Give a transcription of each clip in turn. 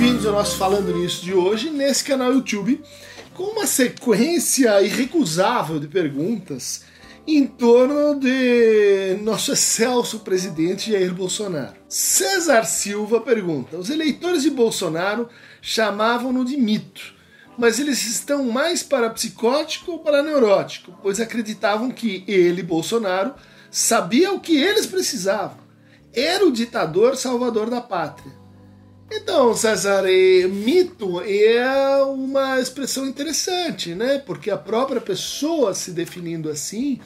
bem-vindos ao nosso Falando Nisso de hoje, nesse canal YouTube, com uma sequência irrecusável de perguntas em torno de nosso excelso presidente Jair Bolsonaro. César Silva pergunta: os eleitores de Bolsonaro chamavam-no de mito, mas eles estão mais para psicótico ou para neurótico, pois acreditavam que ele, Bolsonaro, sabia o que eles precisavam. Era o ditador salvador da pátria. Então, César, mito é uma expressão interessante, né? Porque a própria pessoa se definindo assim,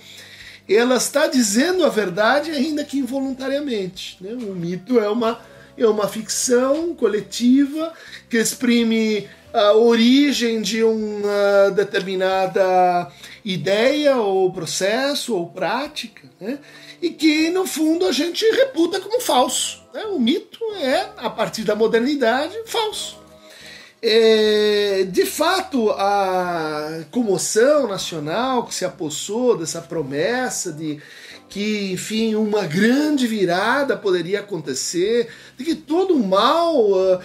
ela está dizendo a verdade ainda que involuntariamente. Né? O mito é uma, é uma ficção coletiva que exprime a origem de uma determinada ideia ou processo ou prática, né? e que no fundo a gente reputa como falso. Né? O mito é, a partir da modernidade, falso. É, de fato, a comoção nacional que se apossou dessa promessa de que, enfim, uma grande virada poderia acontecer, de que todo o mal uh,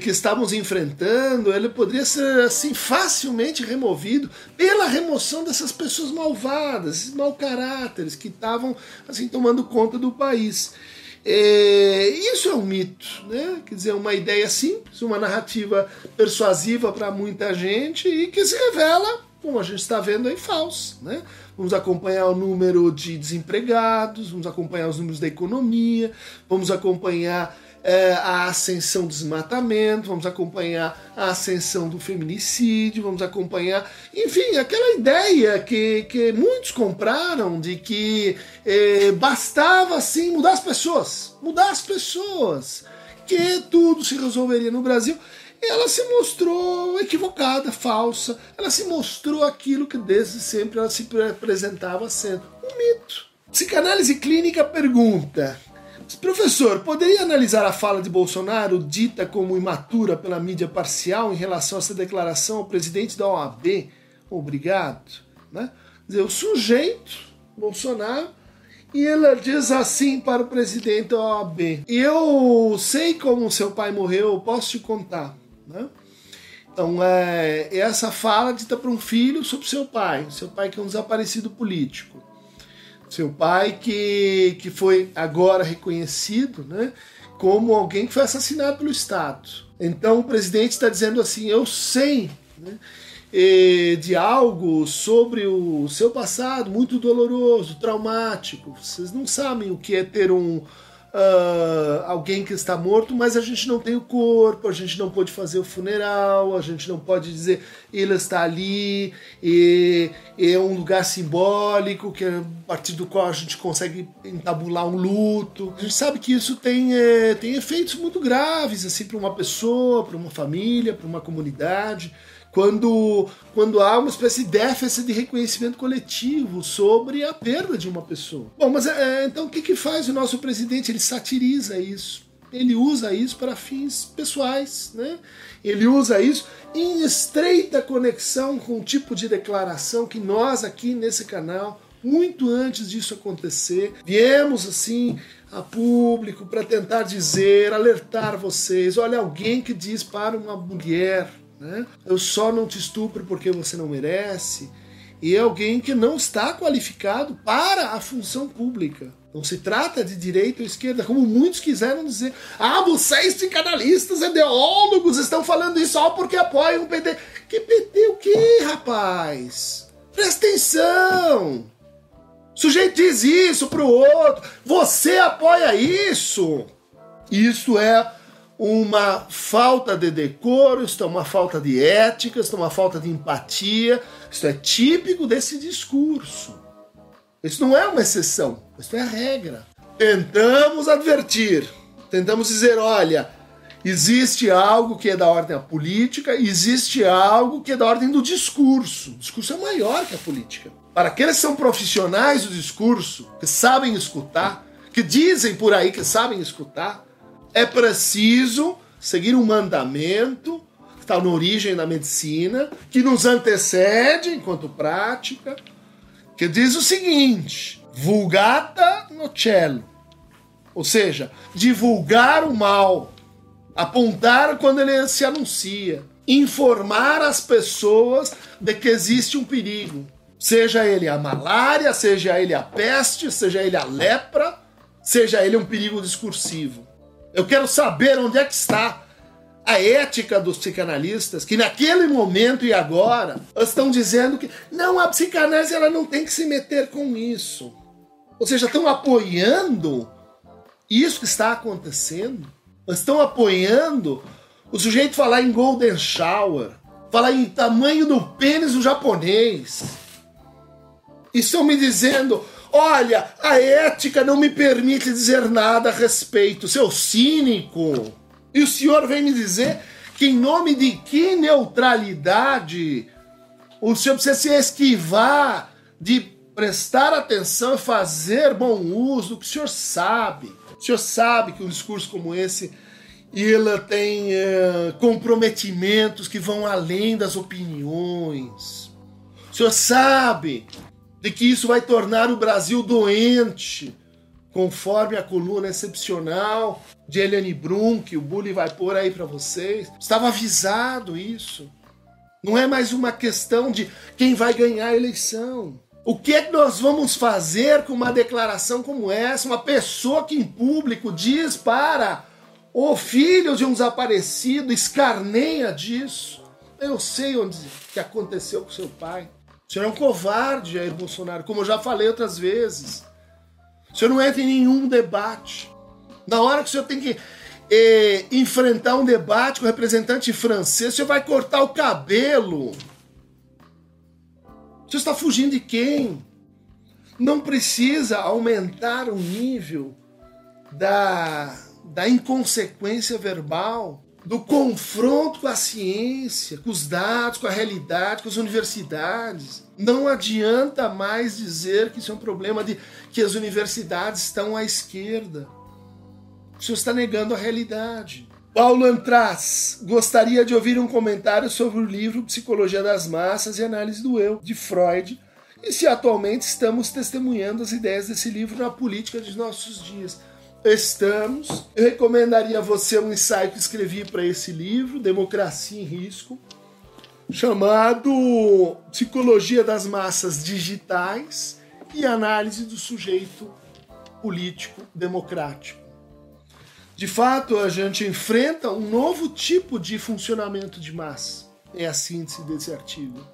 que estávamos enfrentando, ele poderia ser assim facilmente removido pela remoção dessas pessoas malvadas, esses mau caráteres que estavam assim tomando conta do país. É, isso é um mito, né? quer dizer, uma ideia simples, uma narrativa persuasiva para muita gente e que se revela, como a gente está vendo aí, falsa. Né? Vamos acompanhar o número de desempregados, vamos acompanhar os números da economia, vamos acompanhar é, a ascensão do desmatamento, vamos acompanhar a ascensão do feminicídio, vamos acompanhar, enfim, aquela ideia que, que muitos compraram de que é, bastava assim mudar as pessoas, mudar as pessoas, que tudo se resolveria no Brasil. Ela se mostrou equivocada, falsa. Ela se mostrou aquilo que desde sempre ela se apresentava sendo um mito. Psicanálise clínica pergunta: Professor, poderia analisar a fala de Bolsonaro, dita como imatura pela mídia parcial, em relação a essa declaração ao presidente da OAB? Obrigado. Né? Dizer, o sujeito, Bolsonaro, e ele diz assim para o presidente da OAB: Eu sei como seu pai morreu, posso te contar. Né? Então, é, essa fala dita para um filho sobre seu pai, seu pai que é um desaparecido político. Seu pai que, que foi agora reconhecido né, como alguém que foi assassinado pelo Estado. Então o presidente está dizendo assim: eu sei né, de algo sobre o seu passado muito doloroso, traumático. Vocês não sabem o que é ter um, uh, alguém que está morto, mas a gente não tem o corpo, a gente não pode fazer o funeral, a gente não pode dizer ele está ali, e, é um lugar simbólico que é a partir do qual a gente consegue entabular um luto. A gente sabe que isso tem, é, tem efeitos muito graves assim para uma pessoa, para uma família, para uma comunidade quando, quando há uma espécie de déficit de reconhecimento coletivo sobre a perda de uma pessoa. Bom, mas é, então o que, que faz o nosso presidente? Ele satiriza isso. Ele usa isso para fins pessoais, né? Ele usa isso em estreita conexão com o tipo de declaração que nós aqui nesse canal muito antes disso acontecer, viemos assim a público para tentar dizer, alertar vocês: olha, alguém que diz para uma mulher né? Eu só não te estupro porque você não merece. E é alguém que não está qualificado para a função pública. Não se trata de direita ou esquerda, como muitos quiseram dizer. Ah, vocês psicanalistas, ideólogos, estão falando isso só porque apoiam o PT. Que PT o quê, rapaz? Presta atenção! O sujeito diz isso pro outro. Você apoia isso. Isso é uma falta de decoro, isso é uma falta de ética, isso é uma falta de empatia. Isso é típico desse discurso. Isso não é uma exceção, isso é a regra. Tentamos advertir, tentamos dizer: olha, existe algo que é da ordem da política, existe algo que é da ordem do discurso. O discurso é maior que a política. Para aqueles que são profissionais do discurso, que sabem escutar, que dizem por aí que sabem escutar, é preciso seguir um mandamento que está na origem da medicina, que nos antecede enquanto prática, que diz o seguinte: vulgata nocelo, ou seja, divulgar o mal. Apontar quando ele se anuncia. Informar as pessoas de que existe um perigo. Seja ele a malária, seja ele a peste, seja ele a lepra, seja ele um perigo discursivo. Eu quero saber onde é que está a ética dos psicanalistas, que naquele momento e agora estão dizendo que não, a psicanálise ela não tem que se meter com isso. Ou seja, estão apoiando isso que está acontecendo. Estão apoiando o sujeito falar em golden shower, falar em tamanho do pênis do japonês. E estão me dizendo, olha, a ética não me permite dizer nada a respeito, seu cínico. E o senhor vem me dizer que, em nome de que neutralidade, o senhor precisa se esquivar de prestar atenção e fazer bom uso do que o senhor sabe. O senhor sabe que um discurso como esse ele tem é, comprometimentos que vão além das opiniões. O senhor sabe de que isso vai tornar o Brasil doente, conforme a coluna excepcional de Eliane Brum, que o Bully vai pôr aí para vocês. Estava avisado isso. Não é mais uma questão de quem vai ganhar a eleição. O que é que nós vamos fazer com uma declaração como essa? Uma pessoa que em público diz para o filho de um desaparecido, escarneia disso. Eu sei onde que aconteceu com seu pai. O senhor é um covarde, Jair Bolsonaro, como eu já falei outras vezes. O senhor não entra em nenhum debate. Na hora que o senhor tem que eh, enfrentar um debate com o representante francês, o senhor vai cortar o cabelo. O senhor está fugindo de quem? Não precisa aumentar o nível da, da inconsequência verbal, do confronto com a ciência, com os dados, com a realidade, com as universidades. Não adianta mais dizer que isso é um problema de que as universidades estão à esquerda. O senhor está negando a realidade. Paulo Antraz gostaria de ouvir um comentário sobre o livro Psicologia das Massas e Análise do Eu, de Freud, e se atualmente estamos testemunhando as ideias desse livro na política de nossos dias. Estamos. Eu recomendaria a você um ensaio que escrevi para esse livro, Democracia em Risco, chamado Psicologia das Massas Digitais e Análise do Sujeito Político Democrático. De fato, a gente enfrenta um novo tipo de funcionamento de massa. É a síntese desse artigo.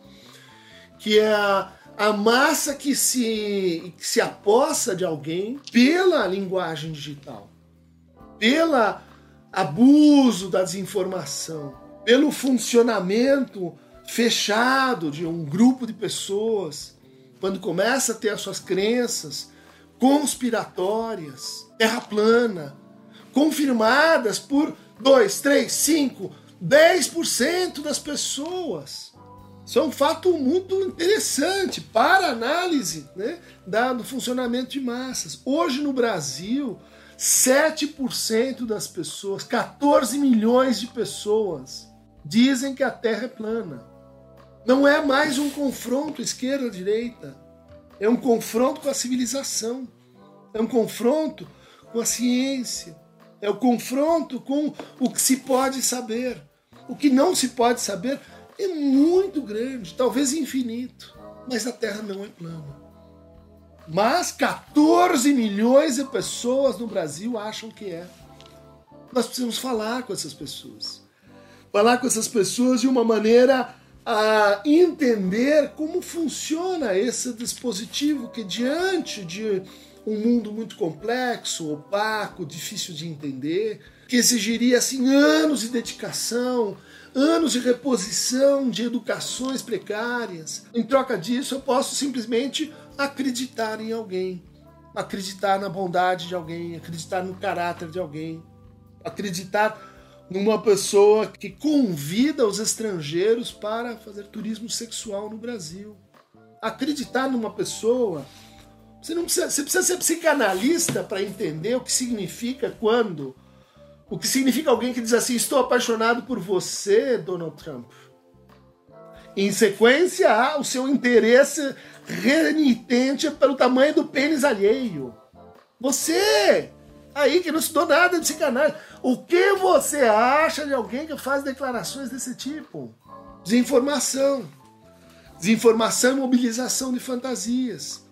Que é a, a massa que se, que se apossa de alguém pela linguagem digital, pelo abuso da desinformação, pelo funcionamento fechado de um grupo de pessoas, quando começa a ter as suas crenças conspiratórias, terra plana, confirmadas por 2, 3, 5, 10% das pessoas. Isso é um fato muito interessante para análise né, do funcionamento de massas. Hoje no Brasil, 7% das pessoas, 14 milhões de pessoas, dizem que a Terra é plana. Não é mais um confronto esquerda-direita, é um confronto com a civilização, é um confronto com a ciência, é o confronto com o que se pode saber. O que não se pode saber é muito grande, talvez infinito, mas a Terra não é plana. Mas 14 milhões de pessoas no Brasil acham que é. Nós precisamos falar com essas pessoas. Falar com essas pessoas de uma maneira a entender como funciona esse dispositivo que diante de um mundo muito complexo, opaco, difícil de entender, que exigiria assim anos de dedicação, anos de reposição de educações precárias. Em troca disso, eu posso simplesmente acreditar em alguém, acreditar na bondade de alguém, acreditar no caráter de alguém, acreditar numa pessoa que convida os estrangeiros para fazer turismo sexual no Brasil. Acreditar numa pessoa você não precisa, você precisa ser psicanalista para entender o que significa quando. O que significa alguém que diz assim: Estou apaixonado por você, Donald Trump. Em sequência, há o seu interesse renitente pelo tamanho do pênis alheio. Você Aí que não estudou nada de psicanálise. O que você acha de alguém que faz declarações desse tipo? Desinformação. Desinformação e mobilização de fantasias.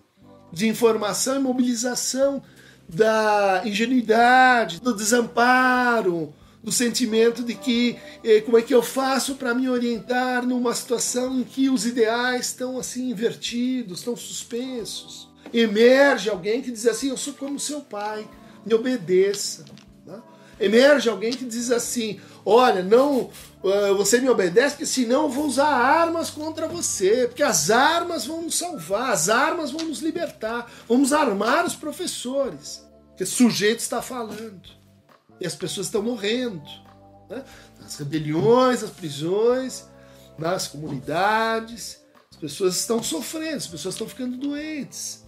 Desinformação e mobilização da ingenuidade, do desamparo, do sentimento de que eh, como é que eu faço para me orientar numa situação em que os ideais estão assim invertidos, estão suspensos. Emerge alguém que diz assim: Eu sou como seu pai, me obedeça. Né? Emerge alguém que diz assim: Olha, não, você me obedece, porque senão eu vou usar armas contra você, porque as armas vão nos salvar, as armas vão nos libertar, vamos armar os professores, porque o sujeito está falando e as pessoas estão morrendo. Né? Nas rebeliões, nas prisões, nas comunidades, as pessoas estão sofrendo, as pessoas estão ficando doentes.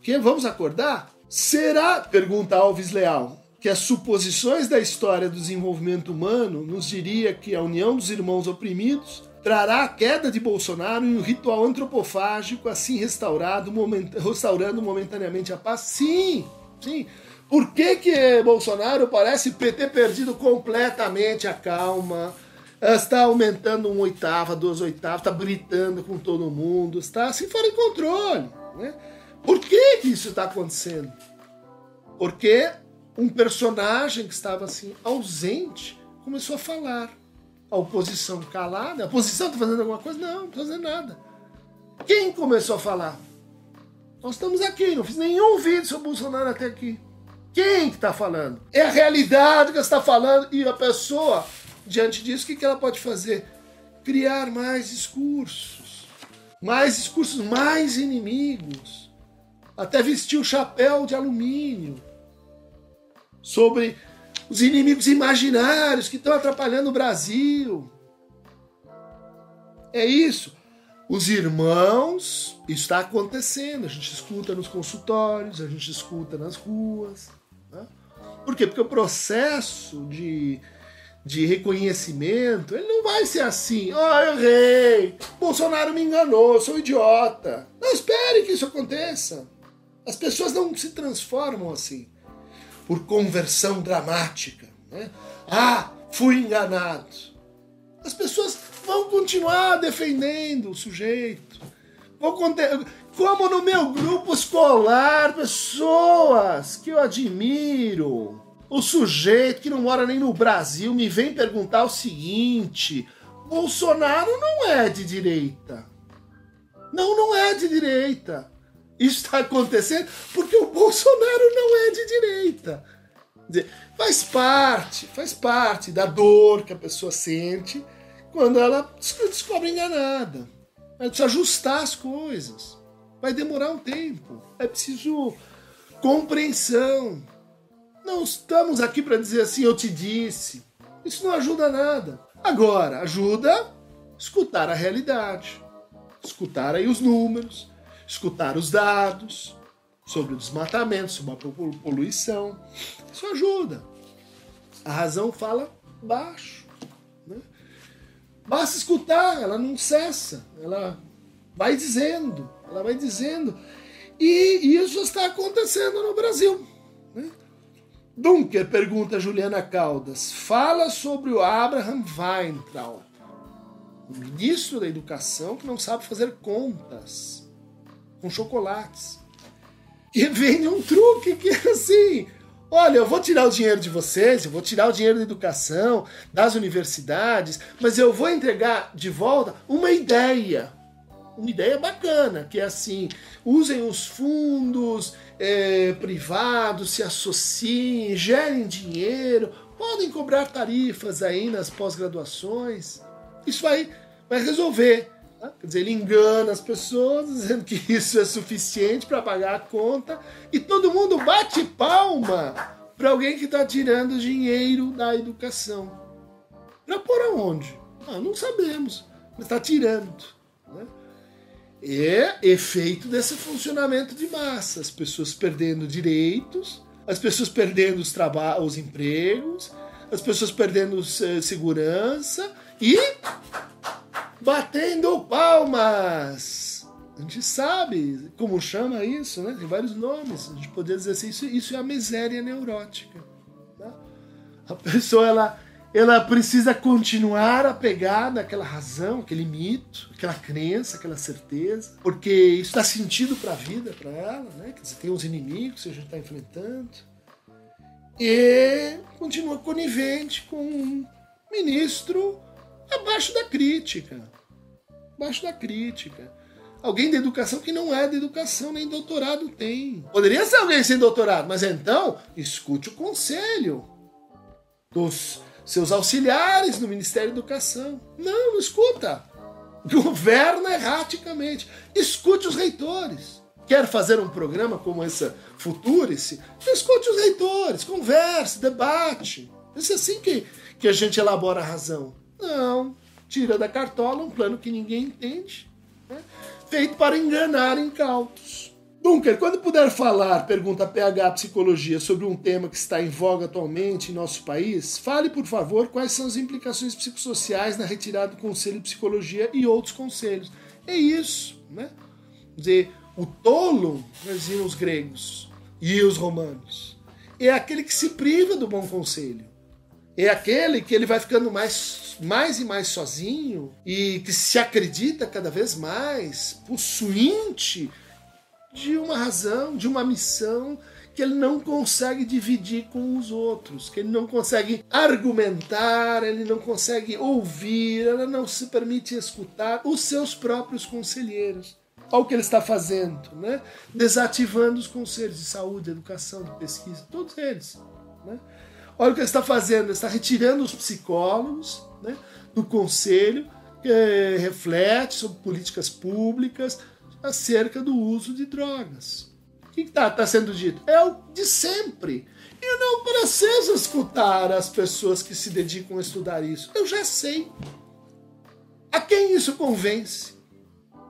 Que vamos acordar? Será, pergunta Alves Leal, que as suposições da história do desenvolvimento humano nos diria que a união dos irmãos oprimidos trará a queda de Bolsonaro em um ritual antropofágico assim restaurado, moment... restaurando momentaneamente a paz? Sim, sim. Por que, que Bolsonaro parece ter perdido completamente a calma? Está aumentando um oitava, duas oitavas, está gritando com todo mundo, está assim fora de controle. Né? Por que, que isso está acontecendo? Porque um personagem que estava assim ausente começou a falar. A oposição calada. A oposição está fazendo alguma coisa? Não, não fazendo nada. Quem começou a falar? Nós estamos aqui, não fiz nenhum vídeo sobre o Bolsonaro até aqui. Quem que está falando? É a realidade que está falando e a pessoa, diante disso, o que, que ela pode fazer? Criar mais discursos. Mais discursos, mais inimigos até vestir o chapéu de alumínio, sobre os inimigos imaginários que estão atrapalhando o Brasil. É isso. Os irmãos, isso está acontecendo. A gente escuta nos consultórios, a gente escuta nas ruas. Né? Por quê? Porque o processo de, de reconhecimento, ele não vai ser assim. Oh, eu errei. Bolsonaro me enganou, sou idiota. Não espere que isso aconteça. As pessoas não se transformam assim por conversão dramática. Né? Ah, fui enganado. As pessoas vão continuar defendendo o sujeito. Como no meu grupo escolar, pessoas que eu admiro. O sujeito que não mora nem no Brasil me vem perguntar o seguinte: Bolsonaro não é de direita. Não, não é de direita. Está acontecendo porque o Bolsonaro não é de direita. Faz parte, faz parte da dor que a pessoa sente quando ela se descobre enganada. Ela precisa ajustar as coisas. Vai demorar um tempo. É preciso compreensão. Não estamos aqui para dizer assim, eu te disse. Isso não ajuda nada. Agora, ajuda escutar a realidade, escutar aí os números, escutar os dados sobre o desmatamento, sobre a poluição. Isso ajuda. A razão fala baixo. Né? Basta escutar, ela não cessa, ela vai dizendo, ela vai dizendo. E isso está acontecendo no Brasil. Né? Dunker pergunta a Juliana Caldas: fala sobre o Abraham Weintraub, o ministro da Educação que não sabe fazer contas com chocolates. E vem um truque que é assim: olha, eu vou tirar o dinheiro de vocês, eu vou tirar o dinheiro da educação, das universidades, mas eu vou entregar de volta uma ideia. Uma ideia bacana, que é assim: usem os fundos é, privados, se associem, gerem dinheiro, podem cobrar tarifas aí nas pós-graduações. Isso vai, vai resolver. Quer dizer, ele engana as pessoas dizendo que isso é suficiente para pagar a conta e todo mundo bate palma para alguém que está tirando dinheiro da educação. Para pôr aonde? Ah, não sabemos, mas está tirando. Né? É efeito desse funcionamento de massa, as pessoas perdendo direitos, as pessoas perdendo os, os empregos, as pessoas perdendo eh, segurança e batendo palmas. A gente sabe como chama isso, né? Tem vários nomes. A gente poderia dizer assim, isso, isso é a miséria neurótica. Tá? A pessoa, ela, ela precisa continuar apegada àquela razão, aquele mito, aquela crença, aquela certeza, porque isso dá sentido para a vida, para ela, né? Quer dizer, tem os inimigos que a gente está enfrentando. E continua conivente com um ministro abaixo da crítica. Abaixo da crítica. Alguém da educação que não é da educação, nem doutorado tem. Poderia ser alguém sem doutorado, mas então escute o conselho dos seus auxiliares no Ministério da Educação. Não, não escuta. Governa erraticamente. Escute os reitores. Quer fazer um programa como essa Futurice? Escute os reitores, converse, debate. É assim que, que a gente elabora a razão. Não, tira da cartola um plano que ninguém entende, né? feito para enganar incautos. Dunker, quando puder falar, pergunta a PH Psicologia, sobre um tema que está em voga atualmente em nosso país, fale, por favor, quais são as implicações psicossociais na retirada do Conselho de Psicologia e outros conselhos. É isso, né? Quer dizer, o tolo, diziam os gregos e os romanos, é aquele que se priva do bom conselho. É aquele que ele vai ficando mais, mais e mais sozinho e que se acredita cada vez mais possuinte de uma razão, de uma missão que ele não consegue dividir com os outros, que ele não consegue argumentar, ele não consegue ouvir, ela não se permite escutar os seus próprios conselheiros. Olha o que ele está fazendo, né? Desativando os conselhos de saúde, educação, de pesquisa, todos eles. Né? Olha o que ele está fazendo, ele está retirando os psicólogos né, do conselho que reflete sobre políticas públicas, acerca do uso de drogas. O que está tá sendo dito? É o de sempre. Eu não preciso escutar as pessoas que se dedicam a estudar isso. Eu já sei. A quem isso convence?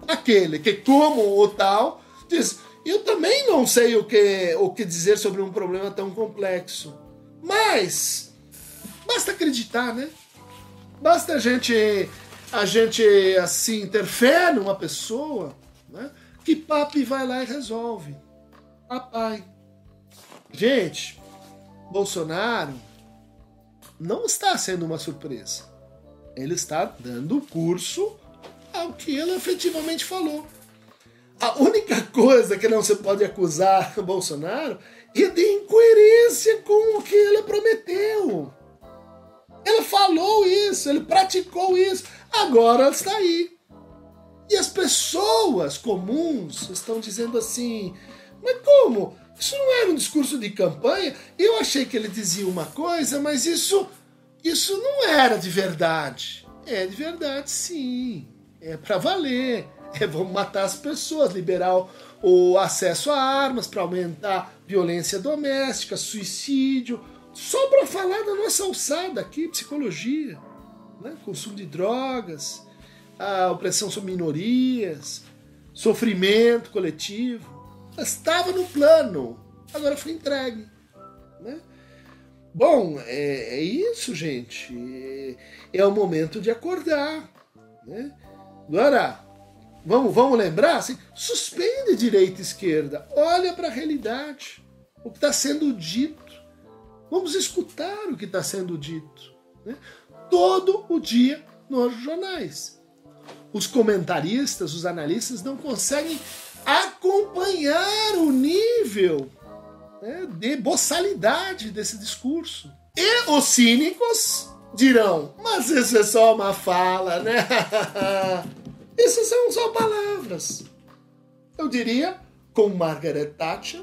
Aquele que, como o tal, diz: Eu também não sei o que, o que dizer sobre um problema tão complexo. Mas basta acreditar, né? Basta a gente, a gente assim, ter fé numa pessoa né? Que papi vai lá e resolve. Papai. Gente, Bolsonaro não está sendo uma surpresa. Ele está dando curso ao que ele efetivamente falou. A única coisa que não se pode acusar Bolsonaro é de incoerência com o que ele prometeu. Ele falou isso, ele praticou isso, agora está aí. E as pessoas comuns estão dizendo assim: mas como? Isso não era um discurso de campanha? Eu achei que ele dizia uma coisa, mas isso, isso não era de verdade. É de verdade, sim. É para valer. É, vamos matar as pessoas, liberar o, acesso a armas para aumentar violência doméstica, suicídio. Só para falar da nossa alçada aqui, psicologia, né? consumo de drogas a opressão sobre minorias, sofrimento coletivo. Estava no plano, agora foi entregue. Né? Bom, é, é isso, gente. É, é, o momento de acordar. Né? Agora, vamos, vamos lembrar? Assim, suspende direita e esquerda. Olha para a realidade. O que está sendo dito. Vamos escutar o que está sendo dito. Né? Todo o dia nos jornais os comentaristas, os analistas não conseguem acompanhar o nível né, de boçalidade desse discurso. E os cínicos dirão: mas isso é só uma fala, né? isso são só palavras. Eu diria, com Margaret Thatcher,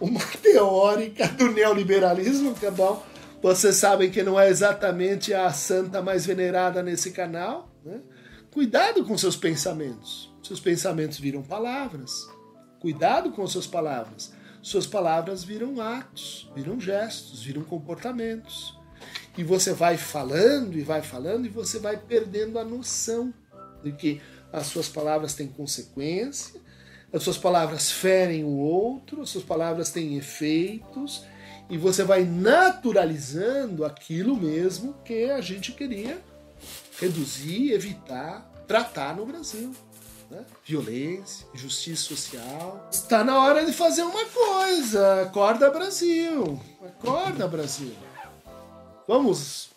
uma teórica do neoliberalismo, que é bom. Vocês sabem que não é exatamente a santa mais venerada nesse canal, né? Cuidado com seus pensamentos. Seus pensamentos viram palavras. Cuidado com suas palavras. Suas palavras viram atos, viram gestos, viram comportamentos. E você vai falando e vai falando e você vai perdendo a noção de que as suas palavras têm consequência, as suas palavras ferem o outro, as suas palavras têm efeitos, e você vai naturalizando aquilo mesmo que a gente queria reduzir, evitar, tratar no Brasil. Né? Violência, injustiça social. Está na hora de fazer uma coisa. Acorda, Brasil. Acorda, Brasil. Vamos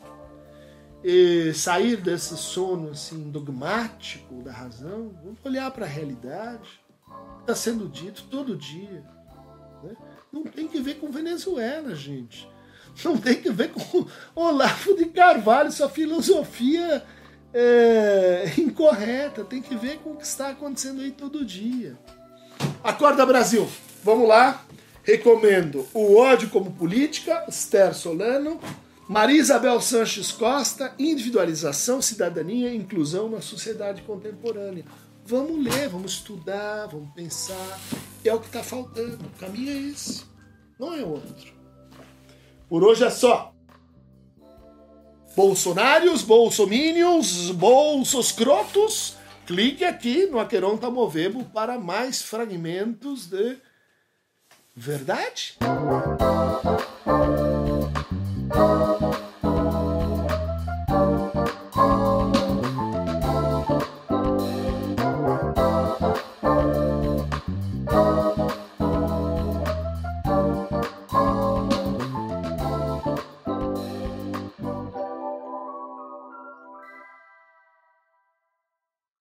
eh, sair desse sono assim dogmático da razão. Vamos olhar para a realidade. Está sendo dito todo dia. Né? Não tem que ver com Venezuela, gente. Não tem que ver com Olavo de Carvalho, sua filosofia é, incorreta. Tem que ver com o que está acontecendo aí todo dia. Acorda, Brasil! Vamos lá. Recomendo O Ódio como Política, Esther Solano. Maria Isabel Sanches Costa, Individualização, Cidadania e Inclusão na Sociedade Contemporânea. Vamos ler, vamos estudar, vamos pensar. É o que está faltando. O caminho é esse, não é outro. Por hoje é só. Bolsonários, bolsomínios, bolsoscrotos, clique aqui no Aqueronta Movebo para mais fragmentos de verdade.